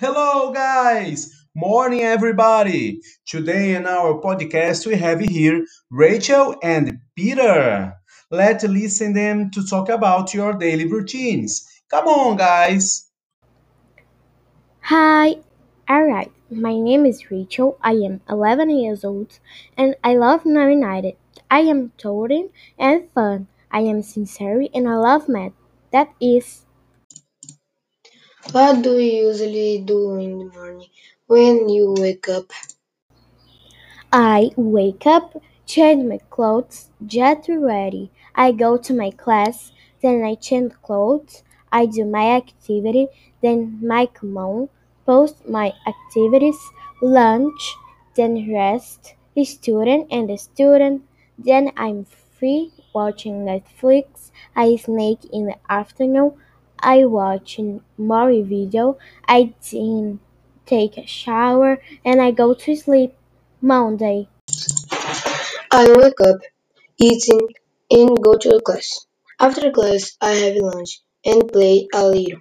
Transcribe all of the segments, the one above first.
Hello, guys! Morning, everybody! Today in our podcast we have here Rachel and Peter. Let's listen them to talk about your daily routines. Come on, guys! Hi, alright. My name is Rachel. I am 11 years old and I love United. I am touring and fun. I am sincere and I love math. That is What do you usually do in the morning when you wake up? I wake up, change my clothes, get ready. I go to my class, then I change clothes. I do my activity, then my common, post my activities, lunch, then rest, the student and the student. Then I'm free watching Netflix. I snack in the afternoon. I watch more video. I then take a shower and I go to sleep. Monday. I wake up, eating, and go to class. After class, I have lunch and play a little.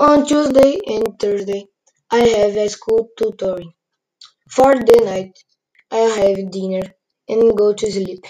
On Tuesday and Thursday, I have a school tutoring. For the night, I have dinner and go to sleep.